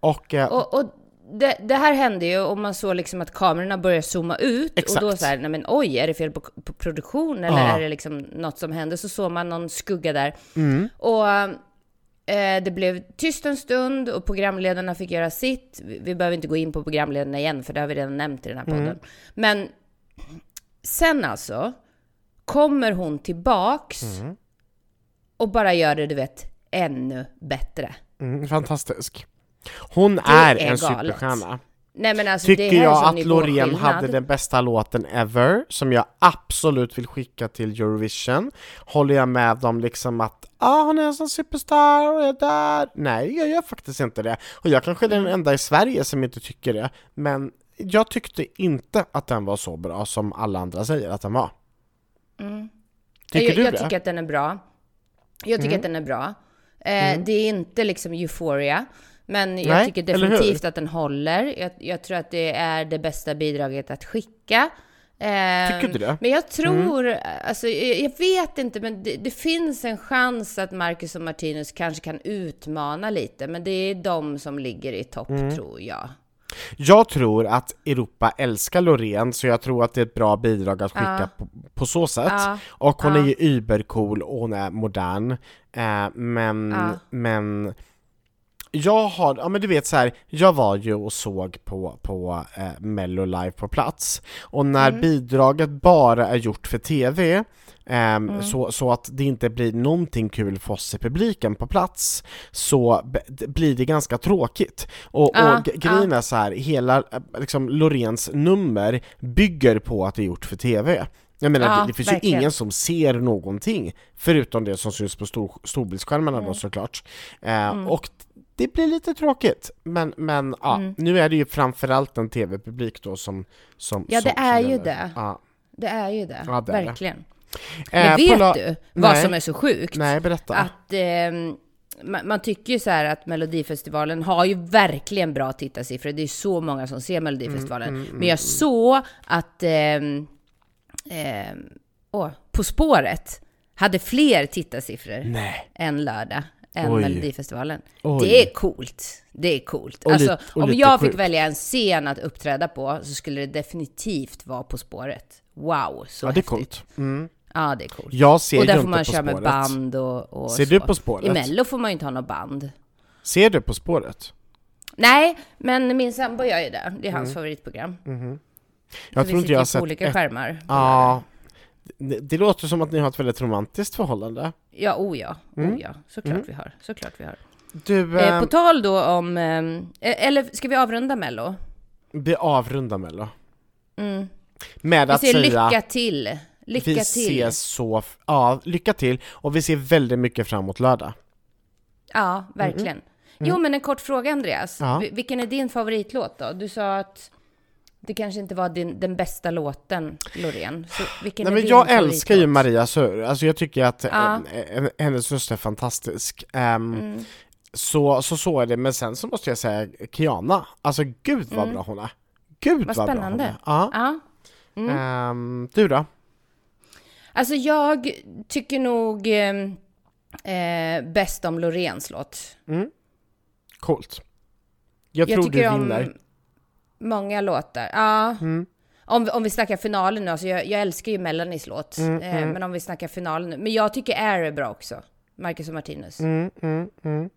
Speaker 2: Och, eh,
Speaker 1: och, och det, det här hände ju och man såg liksom att kamerorna började zooma ut
Speaker 2: Exakt.
Speaker 1: och då så här, nej men oj, är det fel på, på produktion eller
Speaker 2: Ja.
Speaker 1: är det liksom något som hände? Så såg man någon skugga där.
Speaker 2: mm,
Speaker 1: Och eh, det blev tyst en stund och programledarna fick göra sitt. Vi, vi behöver inte gå in på programledarna igen, för det har vi redan nämnt i den här podden. Men sen alltså kommer hon tillbaks och bara gör det, du vet, ännu bättre.
Speaker 2: mm, fantastisk. Hon är,
Speaker 1: är
Speaker 2: en
Speaker 1: galet.
Speaker 2: superstjärna.
Speaker 1: Nej men alltså
Speaker 2: Tycker jag att Loreen hade den bästa låten ever, som jag absolut vill skicka till Eurovision, håller jag med om liksom att ah, hon är en sån superstar och är där. Nej, jag gör faktiskt inte det. Och jag kanske är den
Speaker 1: Mm.
Speaker 2: enda i Sverige som inte tycker det, men jag tyckte inte att den var så bra som alla andra säger att den var.
Speaker 1: Mm.
Speaker 2: Tycker
Speaker 1: jag,
Speaker 2: du
Speaker 1: jag
Speaker 2: det?
Speaker 1: tycker att den är bra. Jag tycker
Speaker 2: Mm.
Speaker 1: att den är bra. Eh, Det är inte liksom euphoria. Men jag
Speaker 2: Nej,
Speaker 1: tycker definitivt att den håller. Jag, jag tror att det är det bästa bidraget att skicka.
Speaker 2: Tycker du det? Mm.
Speaker 1: Men jag tror, alltså jag, vet inte, men det, det finns en chans att Marcus och Martinus kanske kan utmana lite. Men det är de som ligger i topp,
Speaker 2: Mm.
Speaker 1: tror jag.
Speaker 2: Jag tror att Europa älskar Loreen, så jag tror att det är ett bra bidrag att skicka
Speaker 1: Ja.
Speaker 2: på, på så sätt.
Speaker 1: Ja.
Speaker 2: Och hon
Speaker 1: Ja.
Speaker 2: är ju übercool och hon är modern. Eh, men, men jag har, ja men du vet så här, jag var ju och såg på, på eh, Mello live på plats, och när
Speaker 1: Mm.
Speaker 2: bidraget bara är gjort för TV, ehm,
Speaker 1: Mm.
Speaker 2: så, så att det inte blir någonting kul för oss i publiken på plats, så blir det ganska tråkigt. Och,
Speaker 1: Ja,
Speaker 2: och grejen är så här, hela eh, liksom, Loreens nummer bygger på att det är gjort för TV. Jag menar,
Speaker 1: Ja,
Speaker 2: det, det finns
Speaker 1: verkligen.
Speaker 2: ju ingen som ser någonting, förutom det som syns på stor, storbildsskärmarna
Speaker 1: Mm.
Speaker 2: då såklart. Eh, Och det blir lite tråkigt, men, men ja,
Speaker 1: Mm.
Speaker 2: nu är det ju framförallt en TV-publik då som, som
Speaker 1: Ja, det
Speaker 2: som,
Speaker 1: är
Speaker 2: som
Speaker 1: ju
Speaker 2: gäller.
Speaker 1: det.
Speaker 2: Ja.
Speaker 1: Det är ju det,
Speaker 2: Ja, det är det.
Speaker 1: verkligen.
Speaker 2: Eh,
Speaker 1: Men vet
Speaker 2: la-
Speaker 1: du vad
Speaker 2: Nej.
Speaker 1: som är så sjukt?
Speaker 2: Nej, berätta.
Speaker 1: Att ehm, man, man tycker ju så här att Melodifestivalen har ju verkligen bra tittarsiffror. Det är så många som ser Melodifestivalen.
Speaker 2: Mm,
Speaker 1: Men jag såg att ehm, åh, På spåret hade fler tittarsiffror
Speaker 2: Nej.
Speaker 1: än lördag. Än
Speaker 2: Oj.
Speaker 1: Melodifestivalen.
Speaker 2: Oj.
Speaker 1: Det är coolt. Det är coolt.
Speaker 2: Och
Speaker 1: Alltså,
Speaker 2: lite- och
Speaker 1: om jag fick välja en scen att uppträda på så skulle det definitivt vara På spåret. Wow, så
Speaker 2: Ja, det är
Speaker 1: häftigt.
Speaker 2: coolt. Mm.
Speaker 1: Ja, det är coolt.
Speaker 2: Jag ser
Speaker 1: och där
Speaker 2: ju
Speaker 1: får
Speaker 2: inte
Speaker 1: man
Speaker 2: På
Speaker 1: köra med
Speaker 2: spåret.
Speaker 1: band och, och
Speaker 2: Ser
Speaker 1: så.
Speaker 2: du På spåret?
Speaker 1: I Mello får man ju inte ha något band.
Speaker 2: Ser du På spåret?
Speaker 1: Nej, men min sambo gör ju det. Det är hans favoritprogram.
Speaker 2: Mm.
Speaker 1: Så
Speaker 2: Jag
Speaker 1: vi
Speaker 2: tror inte
Speaker 1: sitter
Speaker 2: jag har
Speaker 1: ju på
Speaker 2: sett
Speaker 1: olika
Speaker 2: ett...
Speaker 1: skärmar.
Speaker 2: Ja, det, låter som att ni har ett väldigt romantiskt förhållande.
Speaker 1: Ja, oh ja.
Speaker 2: Mm.
Speaker 1: Oh ja. Såklart vi har. Såklart vi har.
Speaker 2: Du,
Speaker 1: Eh,
Speaker 2: eh,
Speaker 1: på tal då om... Eh, eller ska vi avrunda Mello?
Speaker 2: vi avrundar Mello.
Speaker 1: Mm.
Speaker 2: Med
Speaker 1: Vi
Speaker 2: att säga...
Speaker 1: lycka till. Lycka
Speaker 2: vi
Speaker 1: till.
Speaker 2: ser så... Ja, lycka till! Och vi ser väldigt mycket fram emot lördag.
Speaker 1: Ja, verkligen. Jo, men en kort fråga Andreas.
Speaker 2: Ja.
Speaker 1: Vi- Vilken är din favoritlåt då? Du sa att det kanske inte var din, den bästa låten, Loreen. Så vilken
Speaker 2: Nej men jag älskar ju? Maria Sur, alltså jag tycker att
Speaker 1: Ja.
Speaker 2: eh, hennes röst är fantastisk. Ehm,
Speaker 1: Mm.
Speaker 2: så, så så är det, men sen så måste jag säga Kiana, alltså gud vad bra hon är. Gud
Speaker 1: Mm. Vad
Speaker 2: vad, bra
Speaker 1: spännande.
Speaker 2: hon är. Ja.
Speaker 1: Ja. Mm.
Speaker 2: Ehm, du då?
Speaker 1: Alltså jag tycker nog eh, eh, bäst om Loreens låt.
Speaker 2: Coolt. Jag,
Speaker 1: Jag
Speaker 2: tror du vinner.
Speaker 1: om många låtar. Ja.
Speaker 2: Mm.
Speaker 1: Om, om vi snackar finalen nu, alltså jag, jag älskar ju Melanies låt.
Speaker 2: Mm,
Speaker 1: eh, Men om vi snackar finalen nu. Men jag tycker Air är bra också. Marcus och Martinus.
Speaker 2: Mm, mm, mm.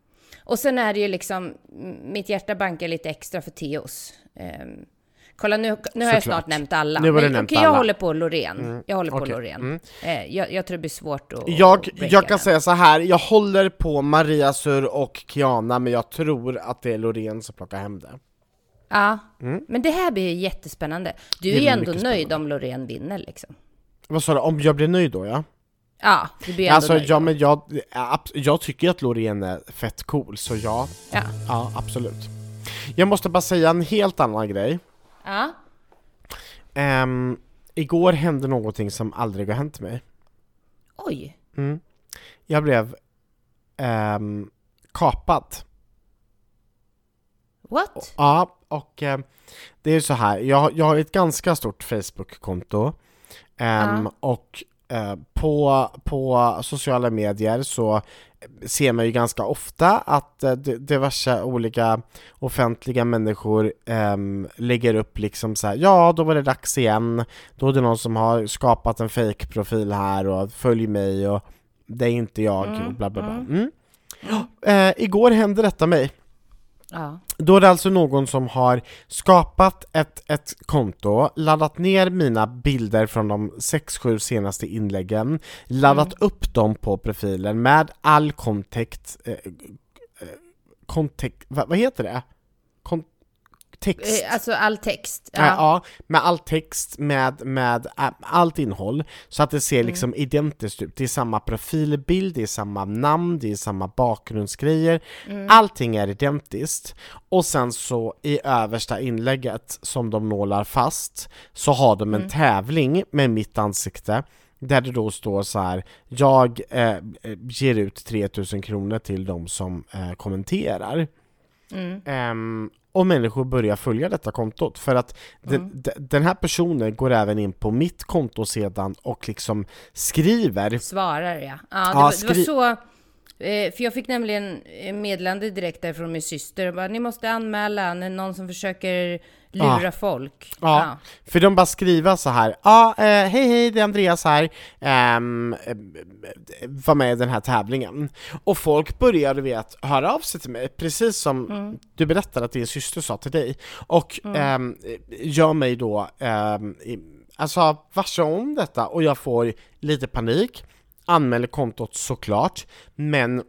Speaker 1: Och sen är det ju liksom, mitt hjärta bankar lite extra för Teos. Ehm, kolla nu, nu har jag snart nämnt alla.
Speaker 2: Nu har du nämnt
Speaker 1: jag
Speaker 2: alla.
Speaker 1: håller på Loreen. Jag håller på
Speaker 2: okej.
Speaker 1: Loreen.
Speaker 2: Mm.
Speaker 1: Eh, jag, jag tror det blir svårt att
Speaker 2: Jag,
Speaker 1: att
Speaker 2: jag kan
Speaker 1: den.
Speaker 2: säga så här. jag håller på Maria Sur och Kiana, men jag tror att det är Loreen som plockar hem det.
Speaker 1: Ja, men det här blir ju jättespännande. Du
Speaker 2: Mm.
Speaker 1: Är ju ändå nöjd om Loreen vinner liksom.
Speaker 2: Vad sa du, om jag blir nöjd då ja?
Speaker 1: Ja, du blir ändå
Speaker 2: Alltså
Speaker 1: nöjd.
Speaker 2: ja, men jag, jag tycker att Loreen är fett cool, så ja,
Speaker 1: Ja.
Speaker 2: ja absolut. Jag måste bara säga en helt annan grej.
Speaker 1: ja.
Speaker 2: Ehm, igår hände någonting som aldrig har hänt mig.
Speaker 1: Oj.
Speaker 2: Mm. Jag blev ehm, kapad.
Speaker 1: What?
Speaker 2: Ja, och eh, det är ju så här, jag, jag har ett ganska stort Facebook-konto ehm, och eh, på, på sociala medier så ser man ju ganska ofta att eh, di- diverse olika offentliga människor ehm, lägger upp liksom så här, ja då var det dags igen, då är det någon som har skapat en fake-profil här och följ mig och det är inte jag och bla bla bla. Mm. Eh, igår hände detta mig.
Speaker 1: Ja.
Speaker 2: Då är det alltså någon som har skapat ett, ett konto, laddat ner mina bilder från de 6-7 senaste inläggen, laddat upp dem på profilen med all kontext, eh, eh, kontext, vad, vad heter det? Kon, text.
Speaker 1: Eh, Alltså all text.
Speaker 2: Ja. ja, med all text, med, med ä, allt innehåll, så att det ser liksom identiskt ut. Det är samma profilbild, det är samma namn, det är samma bakgrundsgrejer, allting är identiskt. Och sen så i översta inlägget som de nålar fast, så har de en tävling med mitt ansikte, där det då står så här: jag eh, ger ut 3000 kronor till de som eh, kommenterar. Ehm, och människor börjar följa detta kontot för att den, de- den här personen går även in på mitt konto sedan och liksom skriver
Speaker 1: Svarar ja. Ja, det,
Speaker 2: Ja,
Speaker 1: var, det
Speaker 2: skri-
Speaker 1: var så. eh, För jag fick nämligen eh, meddelande direkt därifrån min syster. Bara, Ni måste anmäla när någon som försöker lura
Speaker 2: Ja.
Speaker 1: folk.
Speaker 2: Ja, för de bara skriva så här, ja, eh, hej hej, det är Andreas här, eh, var med i den här tävlingen. Och folk börjar, du vet, höra av sig till mig, precis som du berättade att din syster sa till dig, och ehm, gör mig då, i- alltså varse om detta, och jag får lite panik, anmäler kontot såklart, men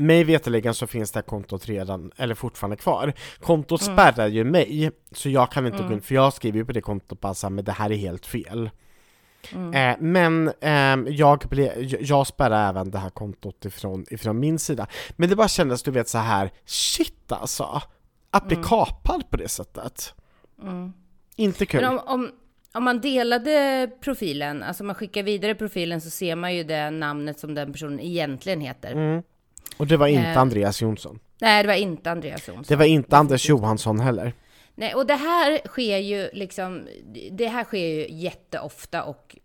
Speaker 2: mig veterligen så finns det här kontot redan, eller fortfarande kvar. Kontot spärrar ju mig, så jag kan inte gå in, för jag skriver ju på det kontot bara såhär, men det här är helt fel. Eh, men ehm, jag, ble, jag- spärrar även det här kontot ifrån, ifrån min sida. Men det bara kändes, du vet så här shit alltså! Att bli kapad på det sättet. Inte kul.
Speaker 1: Om, om, om man delade profilen, alltså man skickar vidare profilen så ser man ju det namnet som den personen egentligen heter.
Speaker 2: Mm. Och det var inte
Speaker 1: Eh,
Speaker 2: Andreas Jonsson.
Speaker 1: Nej, det var inte Andreas Jonsson.
Speaker 2: Det var inte Anders Johansson heller.
Speaker 1: Nej, och det här sker ju liksom, det här sker ju jätteofta och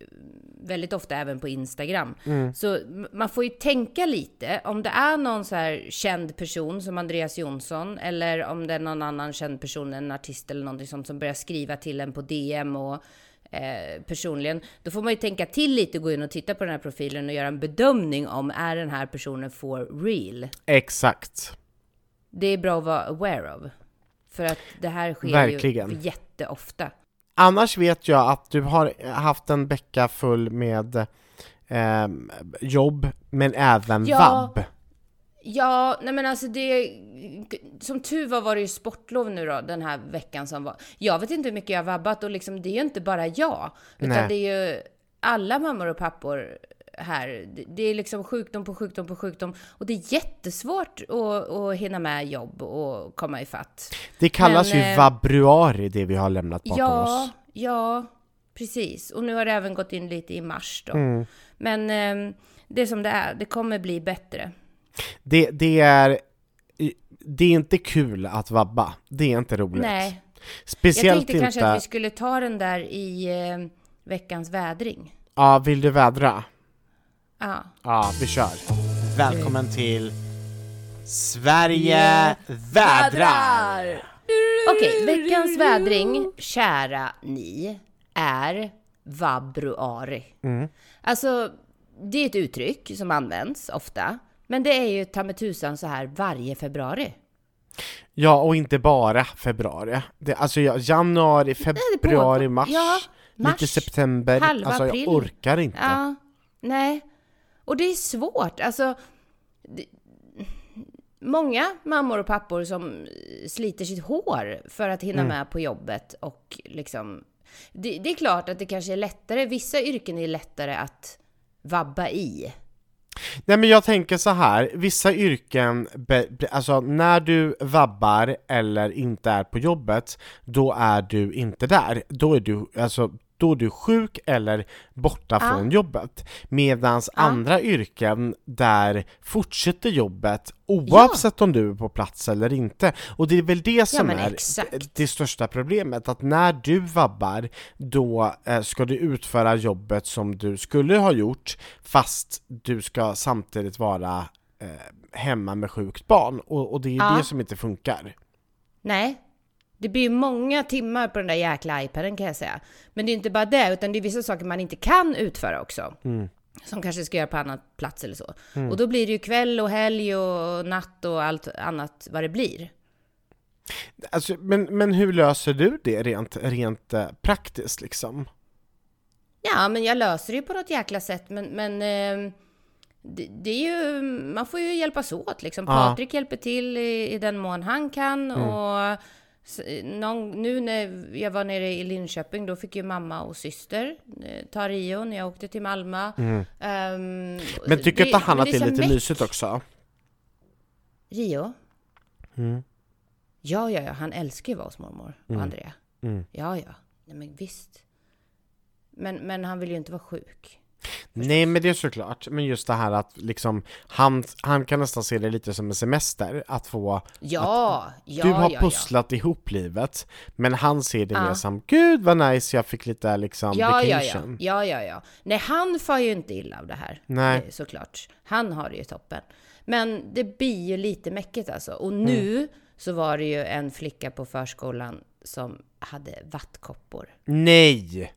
Speaker 1: väldigt ofta även på Instagram. Så m- man får ju tänka lite, om det är någon så här känd person som Andreas Jonsson, eller om det är någon annan känd person, en artist eller någonting sånt som börjar skriva till en på DM och eh, personligen, då får man ju tänka till lite, gå in och titta på den här profilen och göra en bedömning om är den här personen for real?
Speaker 2: Exakt.
Speaker 1: Det är bra att vara aware of. För att det här sker
Speaker 2: Verkligen.
Speaker 1: ju jätteofta.
Speaker 2: Annars vet jag att du har haft en vecka full med ehm, jobb, men även
Speaker 1: Ja.
Speaker 2: vab.
Speaker 1: Ja, nej men alltså det... Som tur var var det ju sportlov nu då, den här veckan som var. Jag vet inte hur mycket jag har vabbat och liksom, det är ju inte bara jag. Utan
Speaker 2: Nej.
Speaker 1: det är ju alla mammor och pappor här. Det- är liksom sjukdom på sjukdom på sjukdom. Och det är jättesvårt att, att hinna med jobb och komma ifatt.
Speaker 2: Det kallas
Speaker 1: Men,
Speaker 2: ju
Speaker 1: eh,
Speaker 2: vabruari, det vi har lämnat bakom
Speaker 1: Ja,
Speaker 2: oss.
Speaker 1: ja, precis. Och nu har det även gått in lite i mars då.
Speaker 2: Mm.
Speaker 1: Men eh, det är som det är, det kommer bli bättre.
Speaker 2: Det, det är det är inte kul att vabba. Det är inte roligt.
Speaker 1: Nej, jag
Speaker 2: Speciellt
Speaker 1: tänkte
Speaker 2: inte...
Speaker 1: kanske att vi skulle ta den där i eh, veckans vädring.
Speaker 2: Ja, vill du vädra?
Speaker 1: Ja.
Speaker 2: Ja, vi kör. Välkommen till Sverige vädrar!
Speaker 1: Okej, veckans vädring, kära ni, är vabruari. Alltså, det är ett uttryck som används ofta, men det är ju ta med tusan så här varje februari.
Speaker 2: Ja, och inte bara februari. Det, alltså ja, januari, februari, mars,
Speaker 1: Ja, mars,
Speaker 2: lite september.
Speaker 1: halva
Speaker 2: alltså
Speaker 1: april.
Speaker 2: jag orkar inte.
Speaker 1: Ja, nej. Och det är svårt. Alltså, det, många mammor och pappor som sliter sitt hår för att hinna med på jobbet och liksom... Det, det är klart att det kanske är lättare, vissa yrken är lättare att vabba i.
Speaker 2: Nej men jag tänker så här, vissa yrken, be, be, alltså när du vabbar eller inte är på jobbet, då är du inte där. Då är du, alltså då är du sjuk eller borta
Speaker 1: Ja.
Speaker 2: från jobbet. Medan andra yrken, där fortsätter jobbet oavsett om du är på plats eller inte. Och det är väl det som
Speaker 1: men
Speaker 2: är det största problemet, att när du vabbar, då eh, ska du utföra jobbet som du skulle ha gjort, fast du ska samtidigt vara eh, hemma med sjukt barn. Och, och det är ju
Speaker 1: Ja.
Speaker 2: det som inte funkar.
Speaker 1: Nej, det blir ju många timmar på den där jäkla iPaden kan jag säga. Men det är inte bara det, utan det är vissa saker man inte kan utföra också. Som kanske ska göra på annat plats eller så. Och då blir det ju kväll och helg och natt och allt annat vad det blir.
Speaker 2: Alltså, men, men hur löser du det rent, rent eh, praktiskt liksom?
Speaker 1: Ja, men jag löser det ju på något jäkla sätt. Men, men eh, det, det är ju, man får ju hjälpas åt liksom.
Speaker 2: Ja.
Speaker 1: Patrik hjälper till i, i den mån han kan. Och S- Någon, nu när jag var nere i Linköping, då fick ju mamma och syster eh, ta Rio när jag åkte till Malmö.
Speaker 2: Mm. Men tycker
Speaker 1: det-
Speaker 2: inte han att det är lite
Speaker 1: meck.
Speaker 2: mysigt också?
Speaker 1: Rio?
Speaker 2: Mm.
Speaker 1: Ja, ja, ja, han älskar ju att vara hos mormor och Andrea.
Speaker 2: Mm.
Speaker 1: Ja, ja, nej men visst. Men, men han vill ju inte vara sjuk.
Speaker 2: Nej men det är såklart, men just det här att liksom han, han kan nästan se det lite som en semester, att få
Speaker 1: Ja, ja,
Speaker 2: Du har
Speaker 1: ja,
Speaker 2: pusslat ihop livet, men han ser det
Speaker 1: Ja.
Speaker 2: mer som Gud vad nice, jag fick lite liksom
Speaker 1: Ja, ja, ja,
Speaker 2: vacation.
Speaker 1: ja, ja, ja. Nej, han får ju inte illa av det här.
Speaker 2: Nej.
Speaker 1: eh, Såklart. Han har det ju toppen. Men det blir ju lite mäckigt alltså. Och nu
Speaker 2: Mm.
Speaker 1: så var det ju en flicka på förskolan som hade vattkoppor.
Speaker 2: Nej!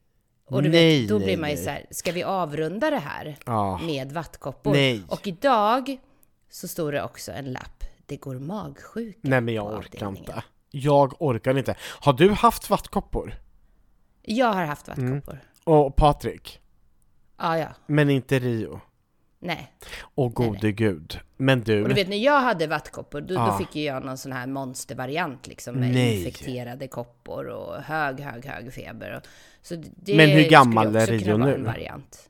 Speaker 1: Och du
Speaker 2: nej,
Speaker 1: vet, då
Speaker 2: nej,
Speaker 1: blir man ju
Speaker 2: nej.
Speaker 1: så här, ska vi avrunda det här
Speaker 2: Ja.
Speaker 1: med vattkoppor?
Speaker 2: Nej.
Speaker 1: Och idag så står det också en lapp. Det går magsjuka
Speaker 2: Nej men jag orkar inte. Jag orkar inte. Har du haft vattkoppor?
Speaker 1: Jag har haft vattkoppor.
Speaker 2: Och Patrik?
Speaker 1: Ja, ja.
Speaker 2: Men inte Rio?
Speaker 1: Nej.
Speaker 2: Åh gode gud. Men du,
Speaker 1: Och du vet när jag hade vattkoppor, då,
Speaker 2: Ja.
Speaker 1: då fick ju jag någon sån här monstervariant liksom med
Speaker 2: Nej.
Speaker 1: infekterade koppor och hög, hög, hög feber. Och, så det
Speaker 2: Men hur gammal är Rio nu?
Speaker 1: En variant.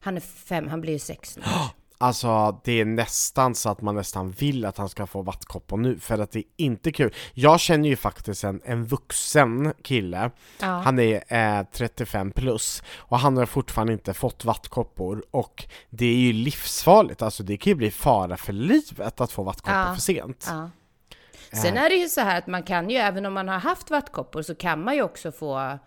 Speaker 1: Han är fem, han blir ju sex nu.
Speaker 2: alltså det är nästan så att man nästan vill att han ska få vattkoppor nu, för att det är inte kul. Jag känner ju faktiskt en, en vuxen kille,
Speaker 1: Ja.
Speaker 2: han är eh, 35 plus, och han har fortfarande inte fått vattkoppor, och det är ju livsfarligt, alltså det kan ju bli fara för livet att få vattkoppor
Speaker 1: Ja.
Speaker 2: för sent.
Speaker 1: Ja. Sen är det ju så här att man kan ju, även om man har haft vattkoppor, så kan man ju också få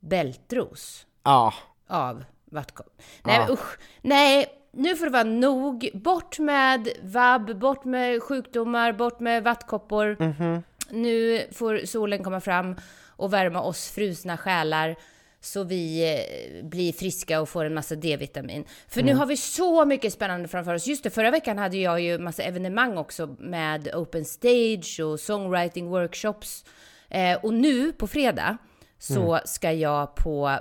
Speaker 1: bältros
Speaker 2: Ja,
Speaker 1: av vattkoppor. Nej,
Speaker 2: Ja.
Speaker 1: usch. Nej, nu får det vara nog. Bort med vabb, bort med sjukdomar, bort med vattkoppor.
Speaker 2: Mhm.
Speaker 1: Nu får solen komma fram och värma oss frusna själar så vi eh, blir friska och får en massa D-vitamin. För
Speaker 2: Mm.
Speaker 1: nu har vi så mycket spännande framför oss. Just det, förra veckan hade jag ju massa evenemang också med open stage och songwriting workshops. Eh, och nu på fredag så
Speaker 2: Mm.
Speaker 1: ska jag på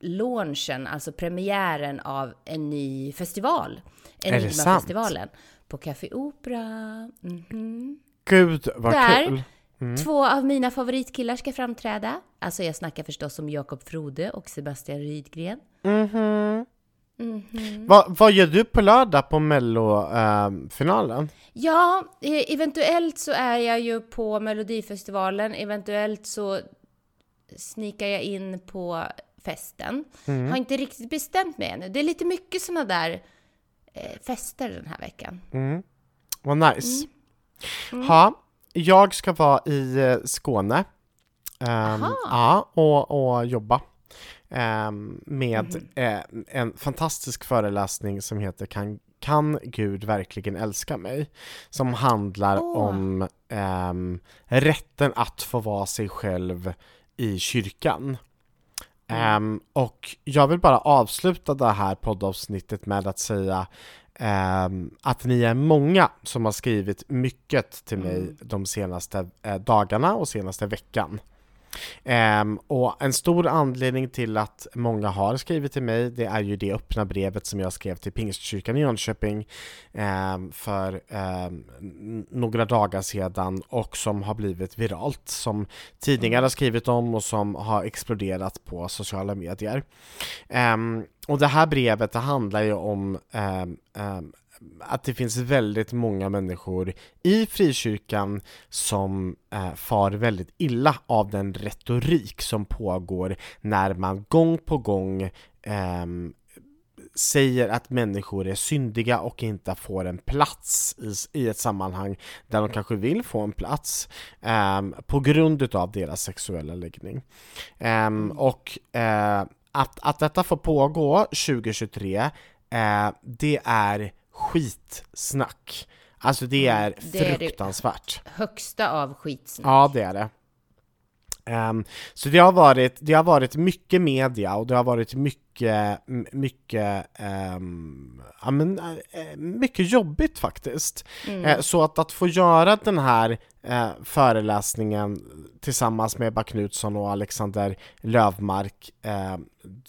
Speaker 1: launchen, alltså premiären av en ny festival.
Speaker 2: Är det sant?
Speaker 1: Enigma-festivalen. På Café Opera. Mhm.
Speaker 2: gud vad
Speaker 1: Där.
Speaker 2: kul!
Speaker 1: Två av mina favoritkillar ska framträda. Alltså jag snackar förstås om Jakob Frode och Sebastian Rydgren.
Speaker 2: Mhm.
Speaker 1: Mhm.
Speaker 2: Vad, vad gör du på lördag på mellofinalen?
Speaker 1: Ja, eh, eventuellt så är jag ju på Melodifestivalen. Eventuellt så snikar jag in på festen. Har inte riktigt bestämt mig ännu. Det är lite mycket såna där eh, fester den här veckan.
Speaker 2: Mm. Vad nice. Ja, jag ska vara i eh, Skåne.
Speaker 1: Aha.
Speaker 2: ja, och, och jobba. ehm, med eh, en fantastisk föreläsning som heter kan, kan Gud verkligen älska mig? Som handlar
Speaker 1: Åh.
Speaker 2: om ehm, rätten att få vara sig själv i kyrkan. Ehm, och jag vill bara avsluta det här poddavsnittet med att säga ehm, att ni är många som har skrivit mycket till mig de senaste eh, dagarna och senaste veckan. Ehm, och en stor anledning till att många har skrivit till mig, det är ju det öppna brevet som jag skrev till Pingstkyrkan i Jönköping ehm, för n- några dagar sedan och som har blivit viralt, som tidningar har skrivit om och som har exploderat på sociala medier. Och det här brevet det handlar ju om att det finns väldigt många människor i frikyrkan som eh, far väldigt illa av den retorik som pågår när man gång på gång ehm, säger att människor är syndiga och inte får en plats i, i ett sammanhang där de kanske vill få en plats ehm, på grund utav deras sexuella läggning. Ehm, och eh, att, att detta får pågå 2023, eh, det är skitsnack. Alltså det är
Speaker 1: det är det.
Speaker 2: fruktansvärt.
Speaker 1: Högsta av skitsnack.
Speaker 2: Ja, det är det. Ehm, så det har, varit, det har varit mycket media och det har varit mycket mycket, m- mycket, ehm, ja, men, eh, mycket jobbigt faktiskt.
Speaker 1: Mm.
Speaker 2: Eh, Så att, att få göra den här eh, föreläsningen tillsammans med Ebba Knutsson och Alexander Lövmark, eh,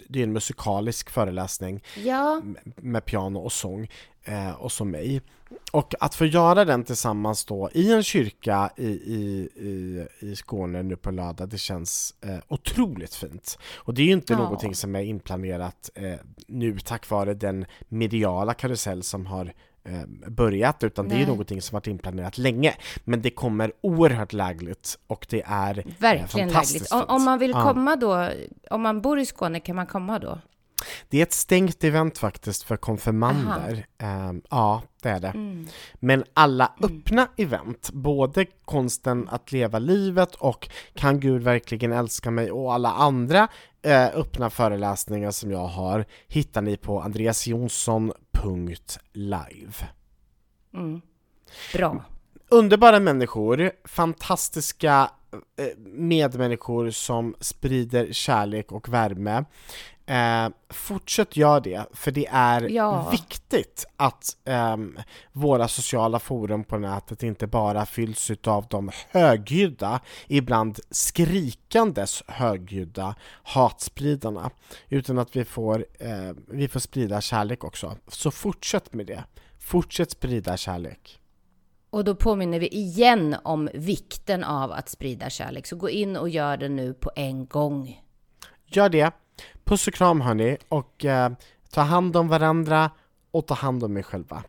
Speaker 2: det är en musikalisk föreläsning
Speaker 1: Ja,
Speaker 2: med piano och sång eh, och så mig. Och att få göra den tillsammans då i en kyrka i, i, i, i Skåne nu på lördag, det känns eh, otroligt fint. Och det är ju inte
Speaker 1: Ja.
Speaker 2: någonting som är inplanerat eh, nu tack vare den mediala karusell som har börjat, utan det är ju
Speaker 1: Nej.
Speaker 2: någonting som varit inplanerat länge. Men det kommer oerhört lägligt och det är eh,
Speaker 1: verkligen
Speaker 2: fantastiskt
Speaker 1: lägligt. Om, om man vill komma då, om man bor i Skåne, kan man komma då?
Speaker 2: Det är ett stängt event faktiskt för konfirmander. Ehm, ja, det är det.
Speaker 1: Mm.
Speaker 2: Men alla öppna event, både konsten att leva livet och kan Gud verkligen älska mig och alla andra eh, öppna föreläsningar som jag har hittar ni på andreasjonsson.live.
Speaker 1: Mm. Bra.
Speaker 2: Underbara människor, fantastiska eh, medmänniskor som sprider kärlek och värme. Eh, fortsätt göra det, för det är
Speaker 1: Ja.
Speaker 2: viktigt att ehm, våra sociala forum på nätet inte bara fylls av de högljudda, ibland skrikandes högljudda hatspridarna, utan att vi får, eh, vi får sprida kärlek också. Så fortsätt med det. Fortsätt sprida kärlek.
Speaker 1: Och då påminner vi igen om vikten av att sprida kärlek. Så gå in och gör det nu på en gång.
Speaker 2: Gör det. Puss och kram hörni och eh, ta hand om varandra och ta hand om er själva.